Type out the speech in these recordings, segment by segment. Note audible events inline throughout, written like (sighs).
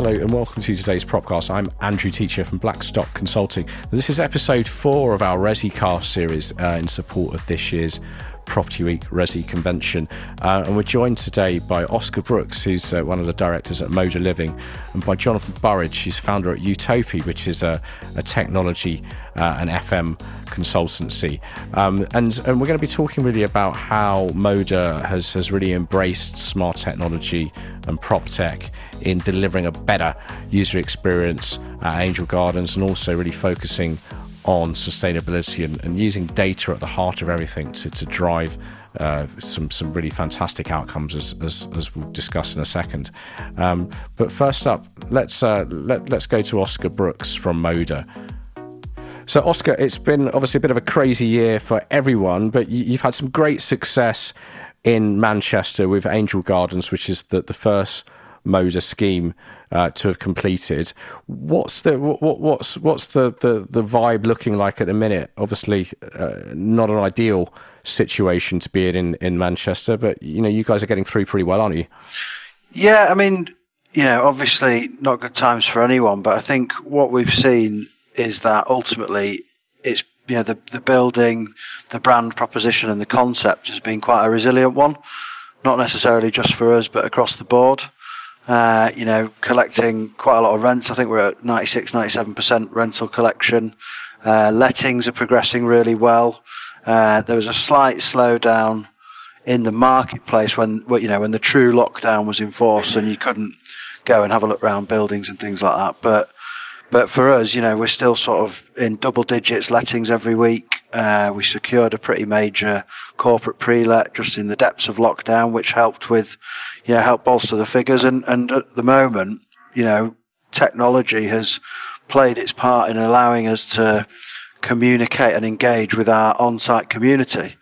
hello and welcome to today's Propcast. I'm Andrew Teacher from Blackstock Consulting. This is episode four of our ResiCast series uh, in support of this year's Property Week Resi Convention. Uh, and we're joined today by Oscar Brooks, who's uh, one of the directors at Moda Living, and by Jonathan Burridge, who's founder at Utopi, which is a, a technology uh, and FM consultancy. Um, and, and we're going to be talking really about how Moda has, has really embraced smart technology and prop tech in delivering a better user experience at Angel Gardens and also really focusing on sustainability and, and using data at the heart of everything to, to drive uh, some some really fantastic outcomes as, as, as we'll discuss in a second. Um, but first up, let's uh, let, let's go to Oscar Brooks from Moda. So, Oscar, it's been obviously a bit of a crazy year for everyone, but you, have had some great success in Manchester with Angel Gardens, which is the, the first Moda scheme uh, to have completed. What's the what, what's what's the, the the vibe looking like at the minute? Obviously, uh, not an ideal situation to be in, in in Manchester, but you know you guys are getting through pretty well, aren't you? Yeah, I mean, you know, obviously not good times for anyone, but I think what we've seen is that ultimately it's you know the the building, the brand proposition, and the concept has been quite a resilient one. Not necessarily just for us, but across the board. Uh, you know, collecting quite a lot of rents. I think we're at 96, 97% rental collection. Uh, lettings are progressing really well. Uh, there was a slight slowdown in the marketplace when, you know, when the true lockdown was enforced and you couldn't go and have a look around buildings and things like that. But but for us, you know, we're still sort of in double digits lettings every week. Uh, we secured a pretty major corporate pre-let just in the depths of lockdown, which helped with, you know, help bolster the figures. And, and at the moment, you know, technology has played its part in allowing us to communicate and engage with our on-site community.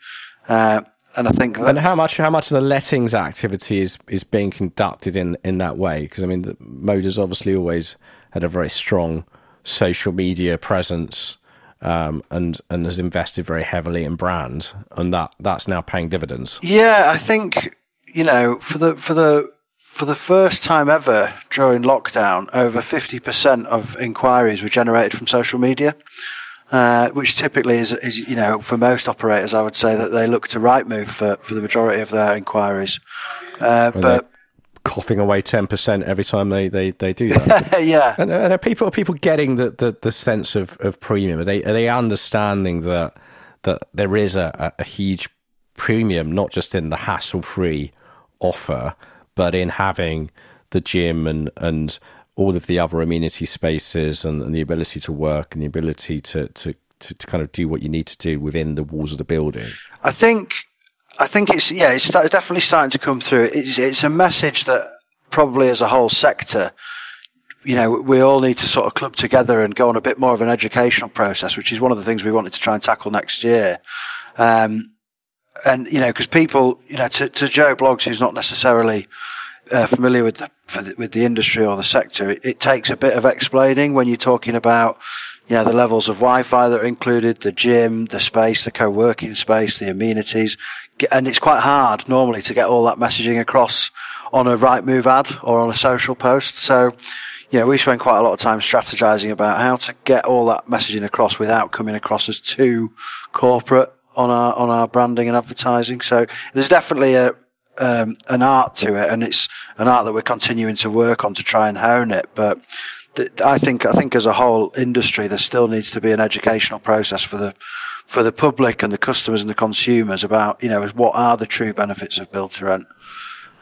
Uh, and I think and how much how much of the lettings activity is is being conducted in in that way? Because I mean, Moda's obviously always had a very strong social media presence um, and and has invested very heavily in brand, and that that's now paying dividends. Yeah, I think you know for the for the for the first time ever during lockdown, over fifty percent of inquiries were generated from social media. Uh, which typically is, is, you know, for most operators, I would say that they look to Rightmove for, for the majority of their inquiries. Uh, but coughing away 10% every time they, they, they do that. (laughs) yeah. And, and, are people are people getting the, the, the sense of, of premium? Are they are they understanding that that there is a, a huge premium, not just in the hassle free offer, but in having the gym and and all of the other amenity spaces and, and the ability to work and the ability to, to, to, to kind of do what you need to do within the walls of the building? I think I think it's yeah, it's definitely starting to come through. It's it's a message that probably as a whole sector, you know, we all need to sort of club together and go on a bit more of an educational process, which is one of the things we wanted to try and tackle next year. Um, and you know, because people, you know, to, to Joe Bloggs, who's not necessarily uh, familiar with the, the, with the industry or the sector, it, it takes a bit of explaining when you're talking about you know, the levels of Wi-Fi that are included, the gym, the space, the co-working space, the amenities. And it's quite hard normally to get all that messaging across on a Rightmove ad or on a social post. So, you know, we spend quite a lot of time strategizing about how to get all that messaging across without coming across as too corporate on our, on our branding and advertising. So there's definitely a, um, an art to it and it's an art that we're continuing to work on to try and hone it. But I think I think as a whole industry, there still needs to be an educational process for the for the public and the customers and the consumers about you know what are the true benefits of build to rent,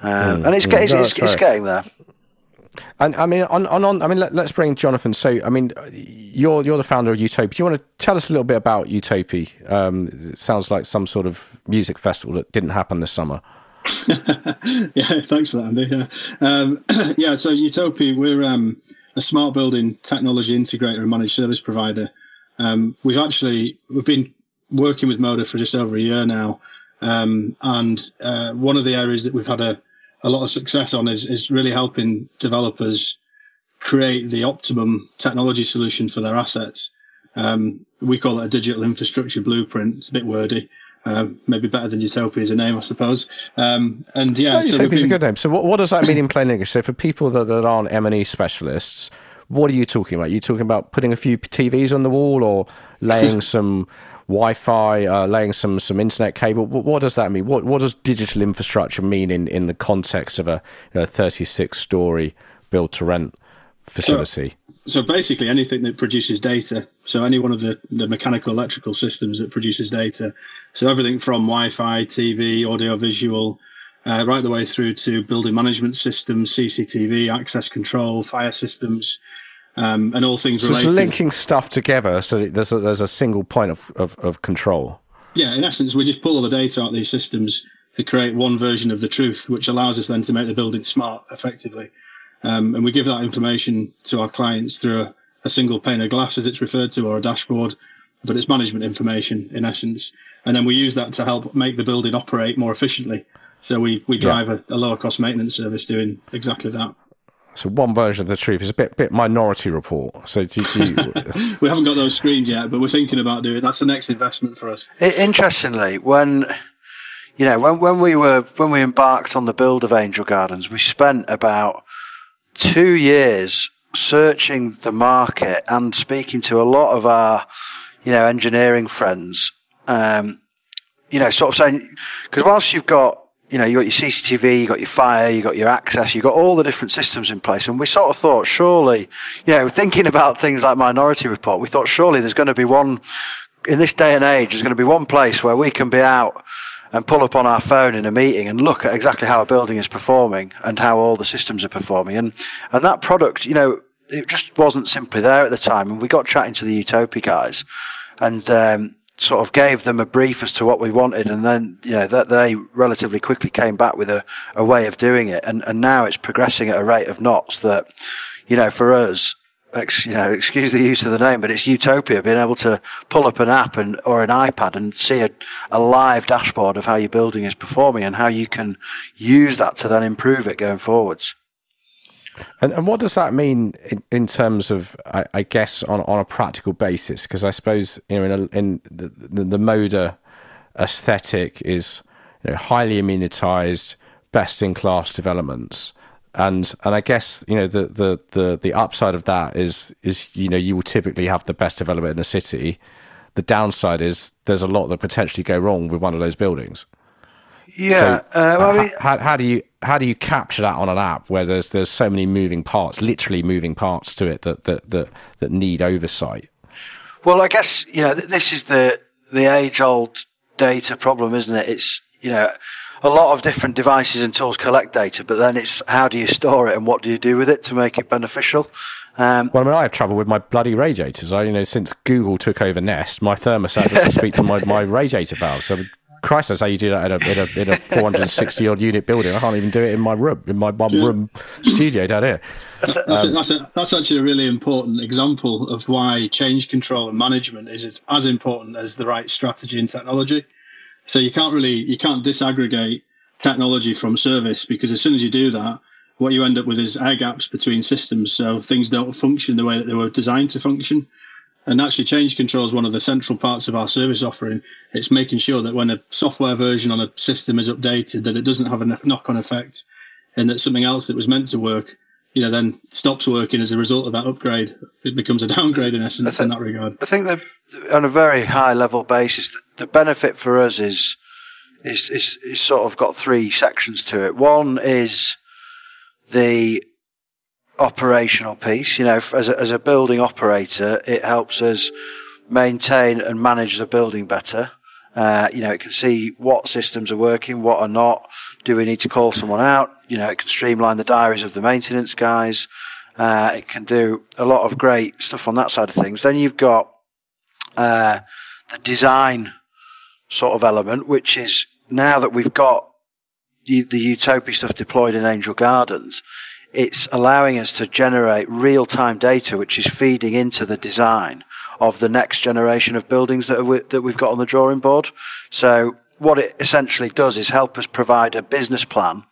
um, mm, and it's, mm, it's, it's, it's, getting there. And I mean, on, on, on I mean, let, us bring Jonathan. So, I mean, you're you're the founder of Utopia. Do you want to tell us a little bit about Utopia? Um, it sounds like some sort of music festival that didn't happen this summer. (laughs) yeah, thanks for that, Andy. Yeah, um, (clears throat) yeah. So Utopia, we're um, a smart building technology integrator and managed service provider. Um, we've actually we've been working with Moda for just over a year now, um, and uh, one of the areas that we've had a, a lot of success on is, is really helping developers create the optimum technology solution for their assets. Um, we call it a digital infrastructure blueprint. It's a bit wordy, Um, maybe better than Utopia is a name, I suppose. Um, and yeah, so Utopia is a good name. So what, what does that mean in plain English? So for people that, that aren't M and E specialists, what are you talking about? Are you talking about putting a few TVs on the wall or laying (laughs) some Wi-Fi, uh, laying some some internet cable? What, what, does that mean? What what does digital infrastructure mean in, in the context of a you know, 36 story build to rent facility? So, so basically anything that produces data. So any one of the, the mechanical electrical systems that produces data. So everything from Wi-Fi, TV, audio, visual, uh, right the way through to building management systems, CCTV, access control, fire systems, um, and all things so related. it's linking stuff together so there's a, there's a single point of, of, of control. Yeah, in essence, we just pull all the data out of these systems to create one version of the truth, which allows us then to make the building smart effectively. Um, and we give that information to our clients through a, a, single pane of glass, as it's referred to, or a dashboard. But it's management information in essence. And then we use that to help make the building operate more efficiently. So we, we drive yeah. a, a lower cost maintenance service doing exactly that. So one version of the truth is a bit bit Minority Report. So do, do you... (laughs) we haven't got those screens yet, but we're thinking about doing. That's the next investment for us. Interestingly, when you know when when we were when we embarked on the build of Angel Gardens, we spent about two years searching the market and speaking to a lot of our, you know, engineering friends. Um, you know, sort of saying, because whilst you've got, you know, you got your CCTV, you got your fire, you got your access, you got all the different systems in place, and we sort of thought, surely, you know, thinking about things like Minority Report, we thought surely there's going to be one in this day and age. There's going to be one place where we can be out and pull up on our phone in a meeting and look at exactly how a building is performing and how all the systems are performing. And, and that product, you know, it just wasn't simply there at the time. And we got chatting to the Utopia guys and, um, sort of gave them a brief as to what we wanted, and then you know that they relatively quickly came back with a, a way of doing it, and and now it's progressing at a rate of knots that you know for us ex, you know, excuse the use of the name, but it's utopia. Being able to pull up an app and or an iPad and see a, a live dashboard of how your building is performing and how you can use that to then improve it going forwards. And, and what does that mean in, in terms of, I, I, guess, on, on a practical basis? Because I suppose you know, in, a, in the, the, the Moda aesthetic is you know, highly amenitized, best in class developments and and I guess you know the, the the the upside of that is is you know you will typically have the best development in the city. The downside is there's a lot that potentially go wrong with one of those buildings. Yeah, so, uh, well, I mean, how, how do you how do you capture that on an app where there's there's so many moving parts, literally moving parts to it that that that, that need oversight? Well, I guess you know this is the the age old data problem, isn't it? It's you know a lot of different devices and tools collect data, but then it's how do you store it and what do you do with it to make it beneficial? Um, well, I mean, I have trouble with my bloody radiators. I, you know, since Google took over Nest, my thermostat doesn't (laughs) speak to my, my radiator valve. So, Christ, that's how you do that in a, in a, in a 460 odd unit building. I can't even do it in my room, in my one room studio down here. That's, um, a, that's, a, that's actually a really important example of why change control and management is as important as the right strategy and technology. So you can't really you can't disaggregate technology from service because as soon as you do that, what you end up with is air gaps between systems. So things don't function the way that they were designed to function. And actually, change control is one of the central parts of our service offering. It's making sure that when a software version on a system is updated, that it doesn't have a knock-on effect, and that something else that was meant to work you know, then stops working as a result of that upgrade. It becomes a (laughs) downgrade in essence think, in that regard. I think that on a very high level basis, the benefit for us is, is, is, is sort of got three sections to it. One is the operational piece. You know, as a, as a building operator, it helps us maintain and manage the building better. Uh, you know, it can see what systems are working, what are not. Do we need to call someone out? You know, it can streamline the diaries of the maintenance guys. Uh, it can do a lot of great stuff on that side of things. Then you've got uh, the design sort of element, which is now that we've got the, the Utopia stuff deployed in Angel Gardens, it's allowing us to generate real time data, which is feeding into the design of the next generation of buildings that, are, that we've got on the drawing board. So what it essentially does is help us provide a business plan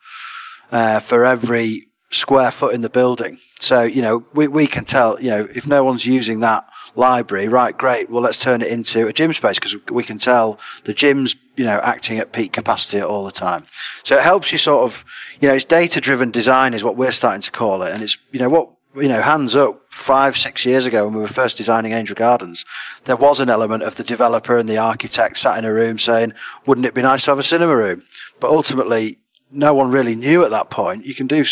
uh, for every square foot in the building. So, you know, we, we can tell, you know, if no one's using that library, right, great, well, let's turn it into a gym space because we can tell the gym's, you know, acting at peak capacity all the time. So it helps you sort of, you know, it's data driven design is what we're starting to call it. And it's, you know, what, you know, hands up, five, six years ago when we were first designing Angel Gardens, there was an element of the developer and the architect sat in a room saying, wouldn't it be nice to have a cinema room? But ultimately, no one really knew at that point. You can do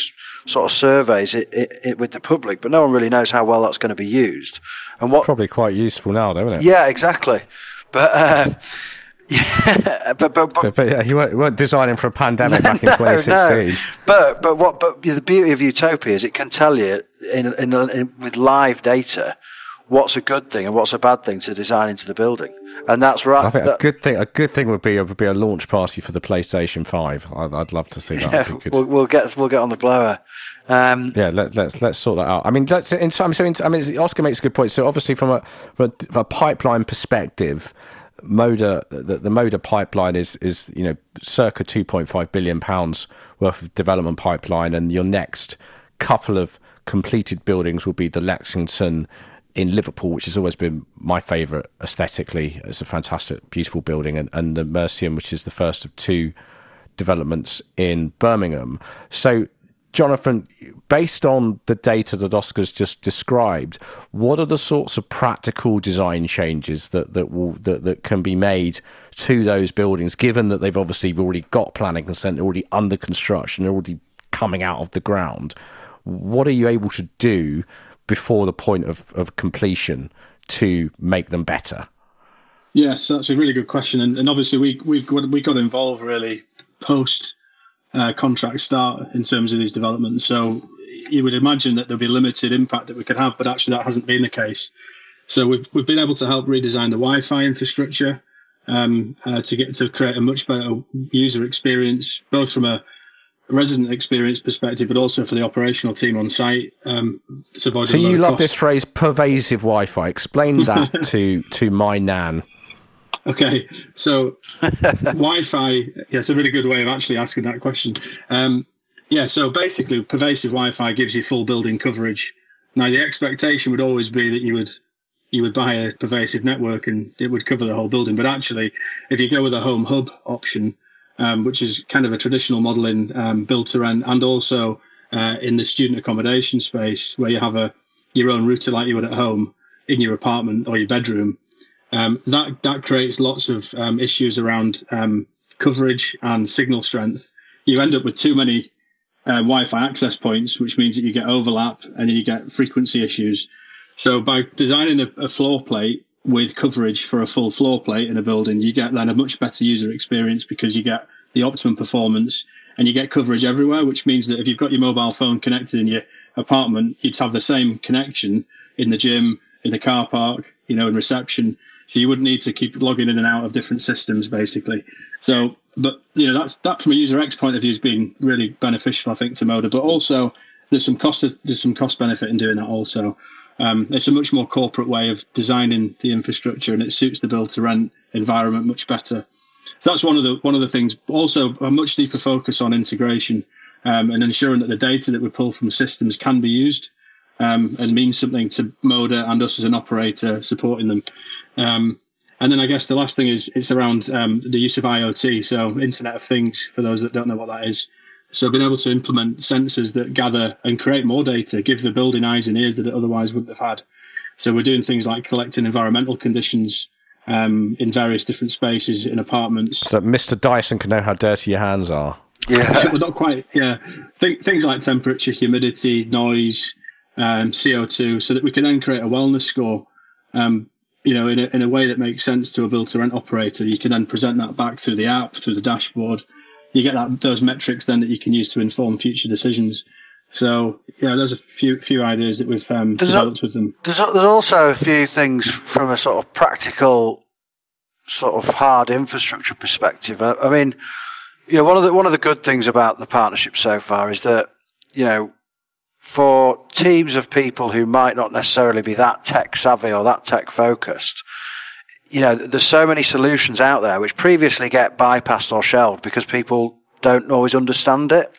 sort of surveys it, it, it, with the public, but no one really knows how well that's going to be used. And what probably quite useful now, though, isn't it? Yeah, exactly. But uh, (laughs) yeah, but but, but, but, yeah, you weren't, weren't, designing for a pandemic no, (laughs) back in 2016. No. But but what but the beauty of Utopia is it can tell you in, in, in with live data what's a good thing and what's a bad thing to design into the building, and that's right. I think that, a good thing a good thing would be would be a launch party for the PlayStation Five. I'd, I'd love to see that. Yeah, we'll, we'll, get we'll get on the blower. Um, yeah, let, us let's, let's sort that out. I mean, let's in time. So, in, I mean, Oscar makes a good point. So, obviously, from a, from a, from a pipeline perspective, Moda the, the Moda pipeline is is you know circa 2.5 billion pounds worth of development pipeline, and your next couple of completed buildings will be the Lexington in Liverpool, which has always been my favourite aesthetically. It's a fantastic, beautiful building, and, and the Mercian, which is the first of two developments in Birmingham. So, Jonathan, based on the data that Oscar's just described, what are the sorts of practical design changes that that will that, that can be made to those buildings, given that they've obviously already got planning consent, already under construction, already coming out of the ground? What are you able to do before the point of, of completion to make them better? Yes, that's a really good question, and, and obviously we we've got, we got involved really post uh, contract start in terms of these developments. So you would imagine that there'd be limited impact that we could have, but actually that hasn't been the case. So we've we've been able to help redesign the Wi-Fi infrastructure um, uh, to get to create a much better user experience, both from a resident experience perspective, but also for the operational team on site. Um, so you love this phrase pervasive Wi-Fi. Explain (laughs) that to to my nan. Okay, so (laughs) Wi-Fi. Yeah, it's a really good way of actually asking that question. Um, yeah, so basically, pervasive Wi-Fi gives you full building coverage. Now, the expectation would always be that you would you would buy a pervasive network and it would cover the whole building. But actually, if you go with a home hub option, um, which is kind of a traditional model in um, build to rent and also uh, in the student accommodation space where you have a your own router like you would at home in your apartment or your bedroom. Um, that that creates lots of um, issues around um, coverage and signal strength. You end up with too many uh, Wi-Fi access points, which means that you get overlap and then you get frequency issues. So by designing a, a floor plate with coverage for a full floor plate in a building, you get then a much better user experience because you get the optimum performance and you get coverage everywhere, which means that if you've got your mobile phone connected in your apartment, you'd have the same connection in the gym, in the car park, you know, in reception. So you wouldn't need to keep logging in and out of different systems, basically. So, but you know, that's that from a user X point of view has been really beneficial, I think, to Moda. But also, there's some cost there's some cost benefit in doing that also. Um, it's a much more corporate way of designing the infrastructure, and it suits the build to rent environment much better. So that's one of the one of the things. Also, a much deeper focus on integration um, and ensuring that the data that we pull from systems can be used um, and means something to Moda and us as an operator supporting them. Um, and then I guess the last thing is it's around um, the use of IoT, so Internet of Things. For those that don't know what that is, so being able to implement sensors that gather and create more data, give the building eyes and ears that it otherwise wouldn't have had. So we're doing things like collecting environmental conditions um, in various different spaces in apartments. So Mr. Dyson can know how dirty your hands are. Yeah, (laughs) well, not quite. Yeah, Think, things like temperature, humidity, noise, um, CO2, so that we can then create a wellness score. Um, you know, in a, in a way that makes sense to a build to rent operator. You can then present that back through the app, through the dashboard, you get that those metrics then that you can use to inform future decisions. So yeah, there's a few few ideas that we've um, developed with them. There's there's also a few things from a sort of practical, sort of hard infrastructure perspective. I, I mean, you know, one of the one of the good things about the partnership so far is that you know, for teams of people who might not necessarily be that tech savvy or that tech focused, you know, there's so many solutions out there which previously get bypassed or shelved because people don't always understand it.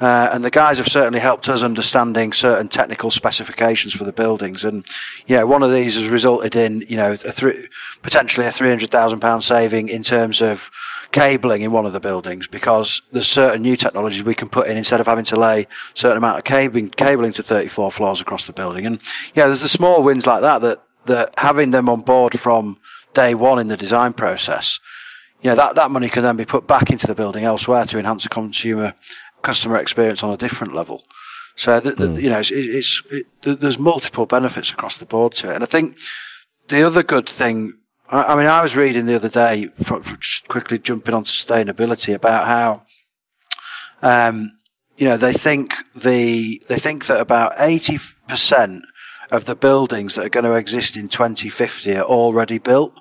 Uh, and the guys have certainly helped us understanding certain technical specifications for the buildings. And yeah, one of these has resulted in you know a th- potentially a three hundred thousand pound saving in terms of cabling in one of the buildings because there's certain new technologies we can put in instead of having to lay a certain amount of cabling cabling to 34 floors across the building. And yeah, there's the small wins like that that that having them on board from day one in the design process you know, that, that money can then be put back into the building elsewhere to enhance the consumer customer experience on a different level. So, the, the, mm. you know, it's, it's it, there's multiple benefits across the board to it. And I think the other good thing, I, I mean, I was reading the other day, for, for quickly jumping on sustainability, about how, um, you know, they think the they think that about eighty percent of the buildings that are going to exist in 2050 are already built.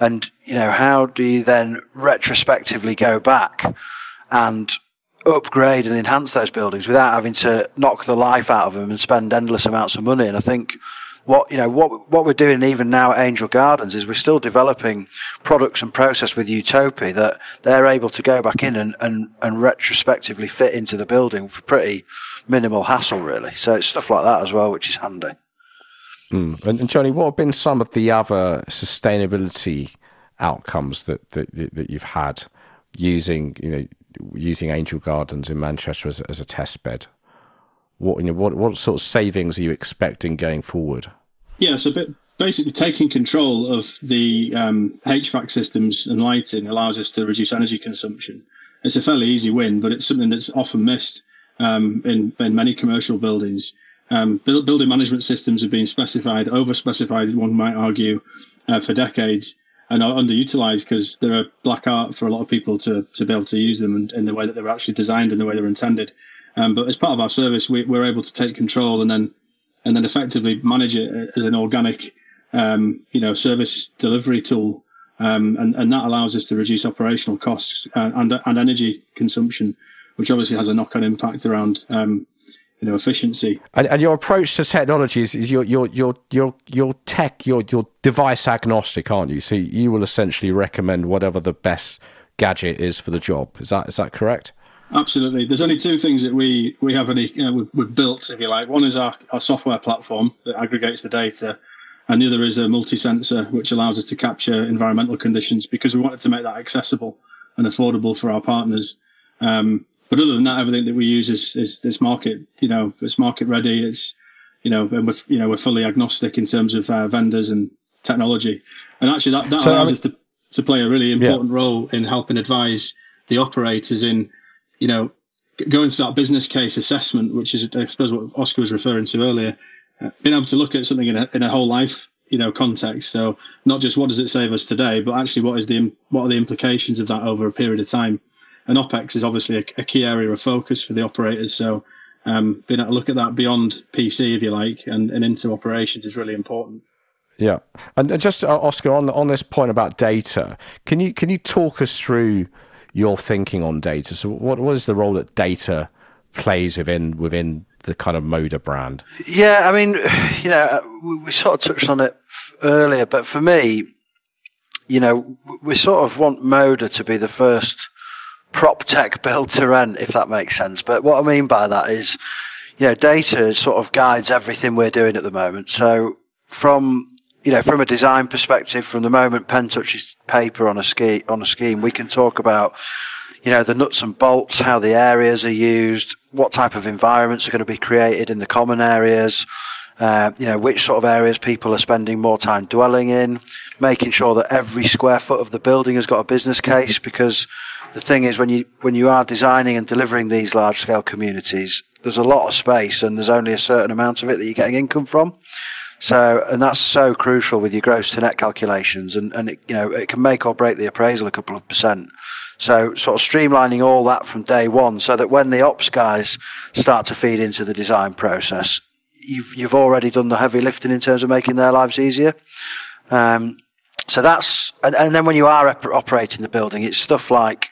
And, you know, how do you then retrospectively go back and upgrade and enhance those buildings without having to knock the life out of them and spend endless amounts of money? And I think what, you know, what, what we're doing even now at Angel Gardens is we're still developing products and process with Utopia that they're able to go back in and, and, and retrospectively fit into the building for pretty minimal hassle, really. So it's stuff like that as well, which is handy. Mm. And, and, Johnny, what have been some of the other sustainability outcomes that, that, that you've had using, you know, using Angel Gardens in Manchester as, as a test bed? What, you know, what, what sort of savings are you expecting going forward? Yeah, so basically taking control of the um, HVAC systems and lighting allows us to reduce energy consumption. It's a fairly easy win, but it's something that's often missed um, in, in many commercial buildings. Um, building management systems have been specified, over specified, one might argue, uh, for decades and are underutilized because they're a black art for a lot of people to, to be able to use them in, in the way that they were actually designed and the way they were intended. Um, but as part of our service, we, are able to take control and then and then effectively manage it as an organic, um, you know, service delivery tool, um, and and that allows us to reduce operational costs uh, and and energy consumption, which obviously has a knock on impact around um, you know efficiency. And, and your approach to technology is, is your your your your your tech your your device agnostic, aren't you? So you will essentially recommend whatever the best gadget is for the job. Is that is that correct? Absolutely. There's only two things that we we have any you know, we've, we've built, if you like. One is our, our software platform that aggregates the data, and the other is a multi-sensor which allows us to capture environmental conditions because we wanted to make that accessible and affordable for our partners. Um, but other than that, everything that we use is is this market. You know, it's market ready. It's you know, and we're you know we're fully agnostic in terms of uh, vendors and technology. And actually, that, that so, allows I mean, us to to play a really important yeah. role in helping advise the operators in you know going through that business case assessment, which is I suppose what Oscar was referring to earlier. Uh, being able to look at something in a, in a whole life you know context so not just what does it save us today but actually what is the what are the implications of that over a period of time and OPEX is obviously a, a key area of focus for the operators. So um, being able to look at that beyond PC, if you like, and, and into operations is really important. Yeah, and just uh, Oscar on on this point about data, can you can you talk us through your thinking on data? So, what what is the role that data plays within within the kind of Moda brand? Yeah, I mean, (sighs) you know, we, we sort of touched on it earlier, but for me, you know, we sort of want Moda to be the first prop tech build to rent, if that makes sense. But what I mean by that is, you know, data sort of guides everything we're doing at the moment. So from you know, from a design perspective, from the moment pen touches paper on a ski on a scheme, we can talk about, you know, the nuts and bolts, how the areas are used, what type of environments are going to be created in the common areas, uh, you know, which sort of areas people are spending more time dwelling in, making sure that every square foot of the building has got a business case because the thing is when you when you are designing and delivering these large scale communities, there's a lot of space and there's only a certain amount of it that you're getting income from. So, and that's so crucial with your gross to net calculations, and and it, you know it can make or break the appraisal a couple of percent. So, sort of streamlining all that from day one, so that when the ops guys start to feed into the design process, you've you've already done the heavy lifting in terms of making their lives easier. Um, so that's, and, and then when you are op- operating the building, it's stuff like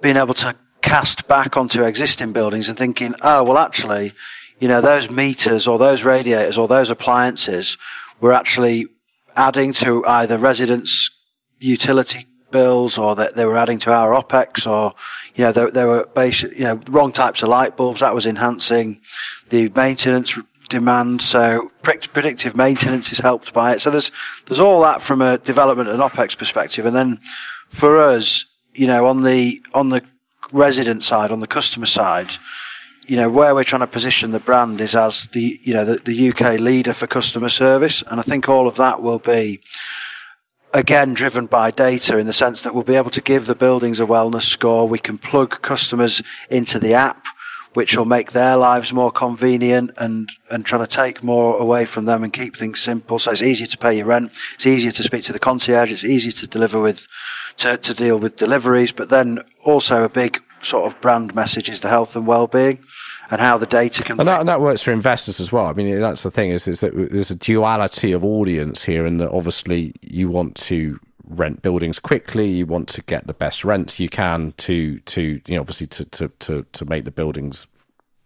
being able to cast back onto existing buildings and thinking, oh, well, actually, you know, those meters or those radiators or those appliances were actually adding to either residents' utility bills or that they were adding to our OPEX or, you know, there, there were basic, you know, wrong types of light bulbs. That was enhancing the maintenance demand. So predictive maintenance is helped by it. So there's, there's all that from a development and OPEX perspective. And then for us, you know, on the, on the resident side, on the customer side, you know, where we're trying to position the brand is as the, you know, the, the UK leader for customer service. And I think all of that will be, again, driven by data in the sense that we'll be able to give the buildings a wellness score. We can plug customers into the app, which will make their lives more convenient and, and trying to take more away from them and keep things simple. So it's easier to pay your rent. It's easier to speak to the concierge. It's easier to deliver with, to, to deal with deliveries, but then also a big sort of brand message is the health and well-being and how the data can. And that, and that, works for investors as well. I mean, that's the thing is, is that there's a duality of audience here, and that obviously you want to rent buildings quickly. You want to get the best rent you can to to you know obviously to to to, to make the buildings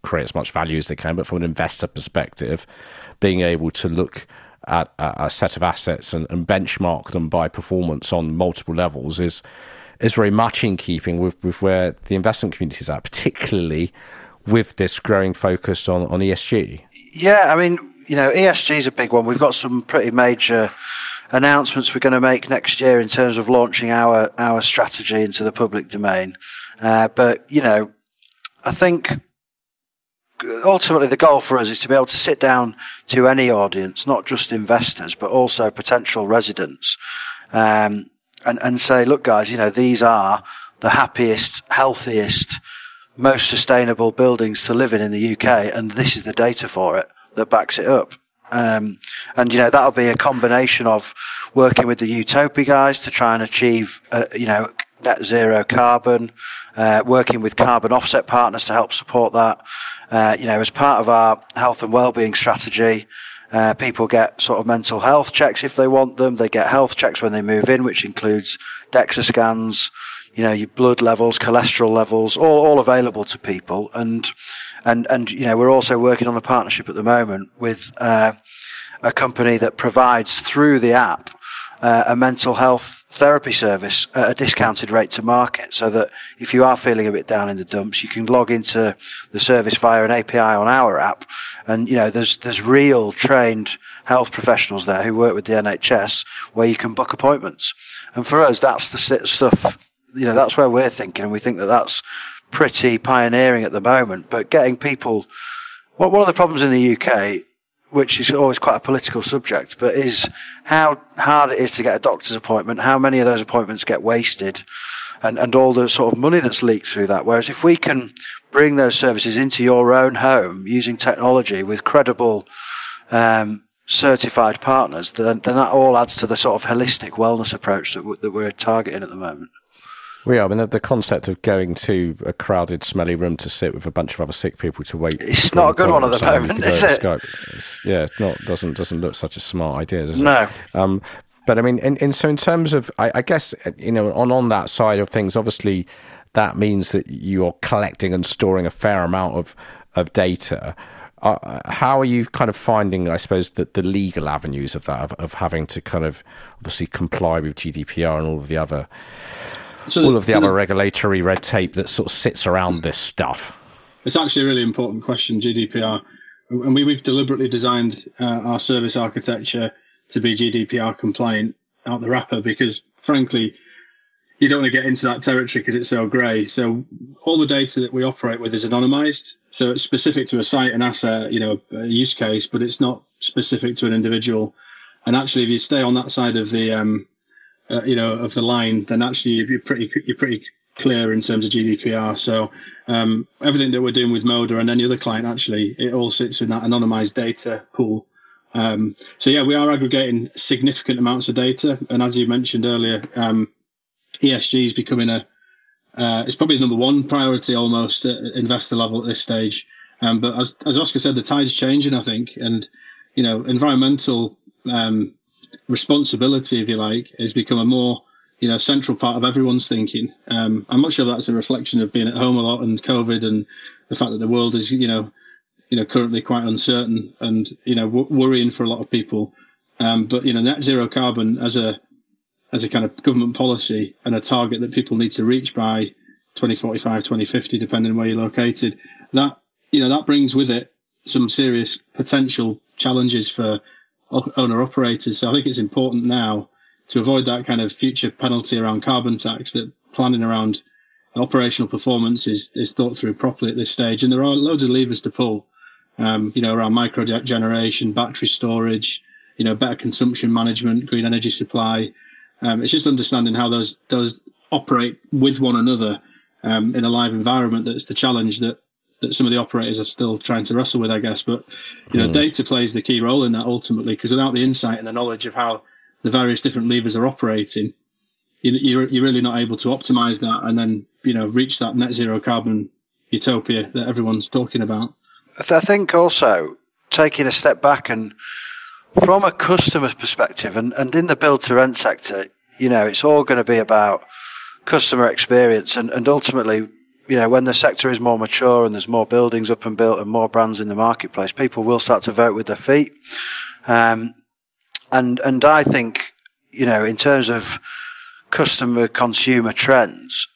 create as much value as they can. But from an investor perspective, being able to look at a set of assets and, and benchmark them by performance on multiple levels is is very much in keeping with, with where the investment community is at, particularly with this growing focus on, on ESG. Yeah, I mean, you know, ESG is a big one. We've got some pretty major announcements we're going to make next year in terms of launching our our strategy into the public domain. Uh, but you know, I think ultimately the goal for us is to be able to sit down to any audience, not just investors, but also potential residents, um, and, and say, look, guys, you know, these are the happiest, healthiest, most sustainable buildings to live in in the UK, and this is the data for it that backs it up. Um, and you know that'll be a combination of working with the Utopia guys to try and achieve, uh, you know, net zero carbon, uh, working with carbon offset partners to help support that. Uh, you know, as part of our health and well-being strategy, uh, people get sort of mental health checks if they want them. They get health checks when they move in, which includes DEXA scans, you know, your blood levels, cholesterol levels, all, all available to people. And, and, and, you know, we're also working on a partnership at the moment with, uh, a company that provides through the app, uh, a mental health therapy service at a discounted rate to market so that if you are feeling a bit down in the dumps, you can log into the service via an API on our app. And, you know, there's, there's real trained health professionals there who work with the NHS where you can book appointments. And for us, that's the stuff, you know, that's where we're thinking. And we think that that's pretty pioneering at the moment. But getting people, what one of the problems in the UK which is always quite a political subject, but is how hard it is to get a doctor's appointment, how many of those appointments get wasted, and, and all the sort of money that's leaked through that. Whereas if we can bring those services into your own home using technology with credible, um, certified partners, then, then that all adds to the sort of holistic wellness approach that, w- that we're targeting at the moment. We are. I mean, the, the, concept of going to a crowded, smelly room to sit with a bunch of other sick people to wait. It's not a good one at the moment, is it? It's, yeah, it's not. Doesn't doesn't look such a smart idea, does it? No. Um, but I mean, in, in so in terms of, I, I guess you know, on on that side of things, obviously, that means that you're collecting and storing a fair amount of of data. Uh, how are you kind of finding, I suppose, that the legal avenues of that, of, of having to kind of obviously comply with GDPR and all of the other so all of the so other the, regulatory red tape that sort of sits around this stuff? It's actually a really important question, GDPR. And we, we've deliberately designed uh, our service architecture to be GDPR compliant out the wrapper because, frankly, you don't want to get into that territory because it's so grey. So all the data that we operate with is anonymized. So it's specific to a site, an asset, you know, a use case, but it's not specific to an individual. And actually, if you stay on that side of the um, uh, you know, of the line, then actually you're pretty you're pretty clear in terms of GDPR. So um, everything that we're doing with Moda and any other client, actually, it all sits in that anonymized data pool. Um, so yeah, we are aggregating significant amounts of data, and as you mentioned earlier, um, ESG is becoming a uh, it's probably number one priority almost at investor level at this stage. Um, but as as Oscar said, the tide's changing, I think, and you know, environmental um, responsibility, if you like, has become a more you know central part of everyone's thinking. Um, I'm not sure that's a reflection of being at home a lot and COVID and the fact that the world is you know you know currently quite uncertain and you know w- worrying for a lot of people. Um, but you know net zero carbon as a as a kind of government policy and a target that people need to reach by 2045, 2050, depending on where you're located, that you know that brings with it some serious potential challenges for owner operators. So I think it's important now to avoid that kind of future penalty around carbon tax that planning around operational performance is, is thought through properly at this stage. And there are loads of levers to pull, um, you know, around micro generation, battery storage, you know, better consumption management, green energy supply. Um, it's just understanding how those those operate with one another um, in a live environment that's the challenge that that some of the operators are still trying to wrestle with, I guess. But you know, mm. data plays the key role in that ultimately, because without the insight and the knowledge of how the various different levers are operating, you, you're you're really not able to optimize that and then you know reach that net zero carbon utopia that everyone's talking about. I think also taking a step back and from a customer's perspective and, and in the build to rent sector, you know, it's all going to be about customer experience and, and ultimately you know, when the sector is more mature and there's more buildings up and built and more brands in the marketplace, people will start to vote with their feet. Um, and and I think, you know, in terms of customer consumer trends,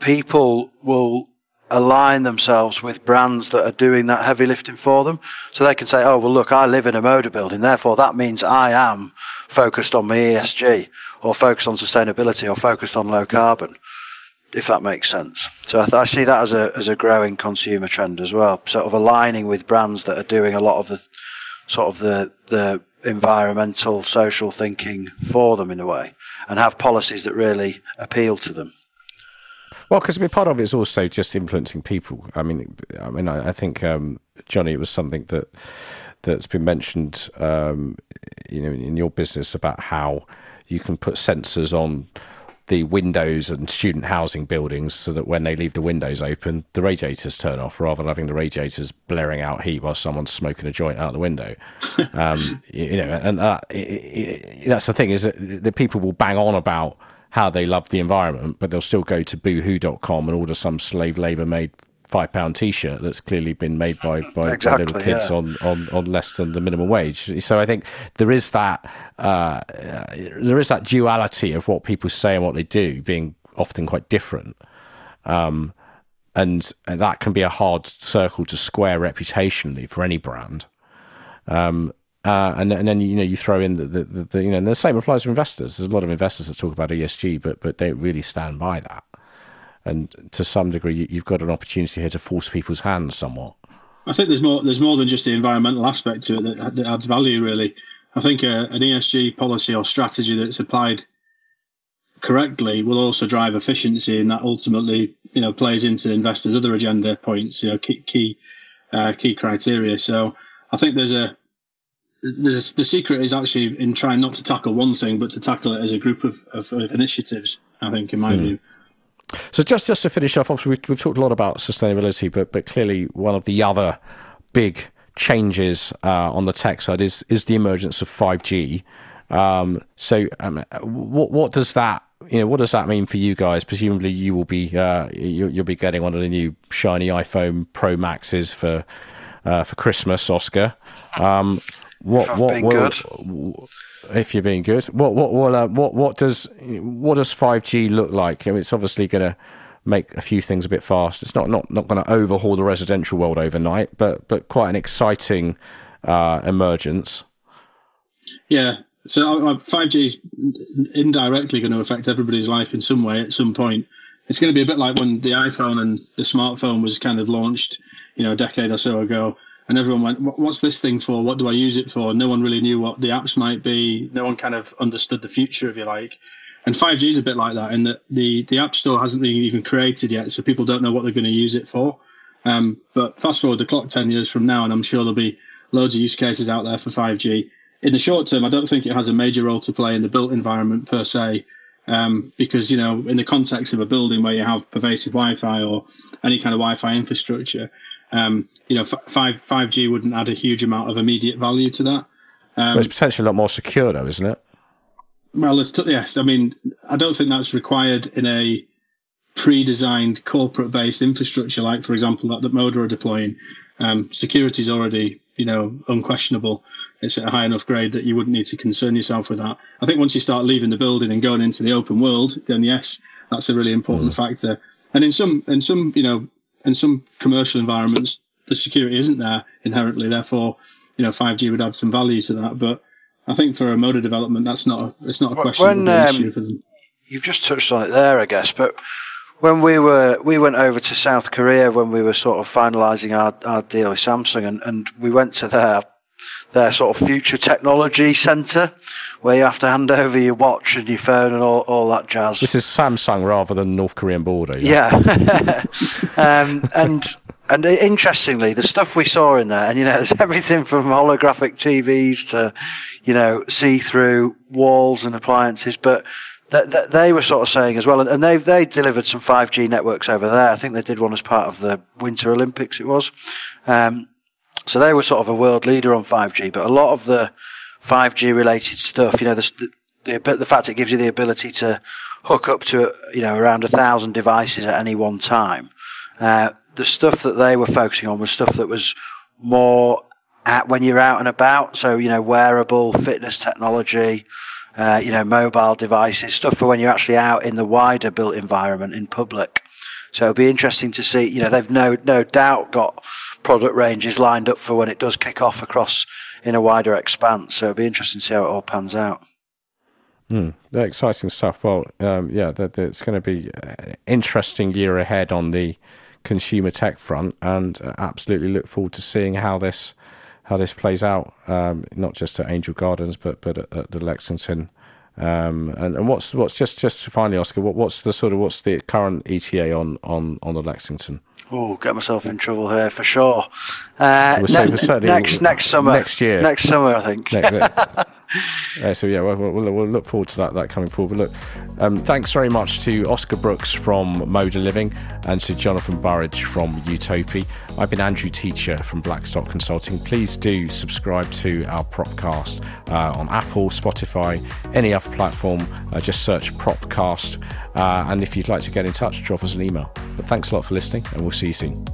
people will align themselves with brands that are doing that heavy lifting for them. So they can say, oh, well, look, I live in a Moda building. Therefore, that means I am focused on my ESG or focused on sustainability or focused on low carbon if that makes sense. So I, th- I, see that as a as a growing consumer trend as well, sort of aligning with brands that are doing a lot of the sort of the the environmental social thinking for them in a way, and have policies that really appeal to them. Well, because part of it is also just influencing people. I mean, I mean, I, I think um, Johnny, it was something that that's been mentioned, um, you know, in your business about how you can put sensors on the windows and student housing buildings so that when they leave the windows open, the radiators turn off rather than having the radiators blaring out heat while someone's smoking a joint out the window. (laughs) um, you know, and uh, it, it, that's the thing is that the people will bang on about how they love the environment, but they'll still go to boohoo.com and order some slave labor made five pound t-shirt that's clearly been made by by, exactly, by little kids yeah. on, on on less than the minimum wage so i think there is that uh, there is that duality of what people say and what they do being often quite different um, and, and that can be a hard circle to square reputationally for any brand um, uh, and, and then you know you throw in the, the, the, the you know the same applies to investors. There's a lot of investors that talk about ESG, but but don't really stand by that and to some degree, you've got an opportunity here to force people's hands somewhat. I think there's more. There's more than just the environmental aspect to it that, that adds value. Really, I think uh, an ESG policy or strategy that's applied correctly will also drive efficiency, and that ultimately, you know, plays into investors' other agenda points. You know, key key, uh, key criteria. So I think there's a there's the secret is actually in trying not to tackle one thing, but to tackle it as a group of, of, of initiatives. I think, in my mm. view. So just just to finish off, obviously we've, we've talked a lot about sustainability, but but clearly one of the other big changes uh, on the tech side is is the emergence of five G. Um, so um, what what does that you know what does that mean for you guys? Presumably you will be uh, you, will be getting one of the new shiny iPhone Pro Maxes for uh, for Christmas, Oscar. Um, what what will, if you're being good. What what what uh, what what does what does five G look like? I mean, it's obviously going to make a few things a bit fast. It's not not not going to overhaul the residential world overnight, but but quite an exciting uh, emergence. Yeah. So five G is indirectly going to affect everybody's life in some way at some point. It's going to be a bit like when the iPhone and the smartphone was kind of launched, you know, a decade or so ago and everyone went, "What's this thing for? What do I use it for?" No one really knew what the apps might be. No one kind of understood the future, if you like. And 5G is a bit like that in that the the app store hasn't been even created yet, so people don't know what they're going to use it for. Um, but fast forward the clock 10 years from now, and I'm sure there'll be loads of use cases out there for 5G. In the short term, I don't think it has a major role to play in the built environment per se, um, because you know, in the context of a building where you have pervasive Wi-Fi or any kind of Wi-Fi infrastructure, um, you know, five five G wouldn't add a huge amount of immediate value to that. Um, it's potentially a lot more secure, though, isn't it? Well, it's t- yes. I mean, I don't think that's required in a pre-designed corporate-based infrastructure, like for example that that Moda are deploying, um, security is already you know unquestionable. It's at a high enough grade that you wouldn't need to concern yourself with that. I think once you start leaving the building and going into the open world, then yes, that's a really important mm. factor. And in some in some you know in some commercial environments, the security isn't there inherently. Therefore, you know, 5G would add some value to that. But I think for a Moda development, that's not a, it's not a question when, um, issue for them. You've just touched on it there, I guess. But when we were we went over to South Korea when we were sort of finalising our, our deal with Samsung, and, and we went to their their sort of future technology centre where you have to hand over your watch and your phone and all, all that jazz. This is Samsung rather than North Korean border. Yeah, yeah. (laughs) um, and and interestingly, the stuff we saw in there, and you know, there's (laughs) everything from holographic TVs to, you know, see-through walls and appliances, but that, that they were sort of saying as well, and, they they delivered some 5G networks over there. I think they did one as part of the Winter Olympics. It was, um, so they were sort of a world leader on 5G. But a lot of the 5G related stuff, you know, the the, the fact it gives you the ability to hook up to you know around a thousand devices at any one time. Uh, the stuff that they were focusing on was stuff that was more at when you're out and about. So you know, wearable fitness technology. Uh, you know, mobile devices, stuff for when you're actually out in the wider built environment in public. So it'll be interesting to see. You know, they've no no doubt got product ranges lined up for when it does kick off across in a wider expanse. So it'll be interesting to see how it all pans out. Mm, exciting stuff. Well, um, yeah, it's going to be an interesting year ahead on the consumer tech front, and absolutely look forward to seeing how this how this plays out, um, not just at Angel Gardens, but but at, at the Lexington. Um, and, and what's what's just just finally, Oscar, what, what's the sort of what's the current ETA on on on the Lexington? Oh, get myself in trouble here for sure. Uh, ne- next next summer, next year, next summer, I think. Uh, (laughs) so yeah, we'll, we'll, we'll, look forward to that that coming forward. But look, um, thanks very much to Oscar Brooks from Moda Living and to Jonathan Burridge from Utopi. I've been Andrew Teacher from Blackstock Consulting. Please do subscribe to our Propcast uh, on Apple, Spotify, any other platform. Uh, just search Propcast. Uh, and if you'd like to get in touch, drop us an email. But thanks a lot for listening, and we'll see you soon.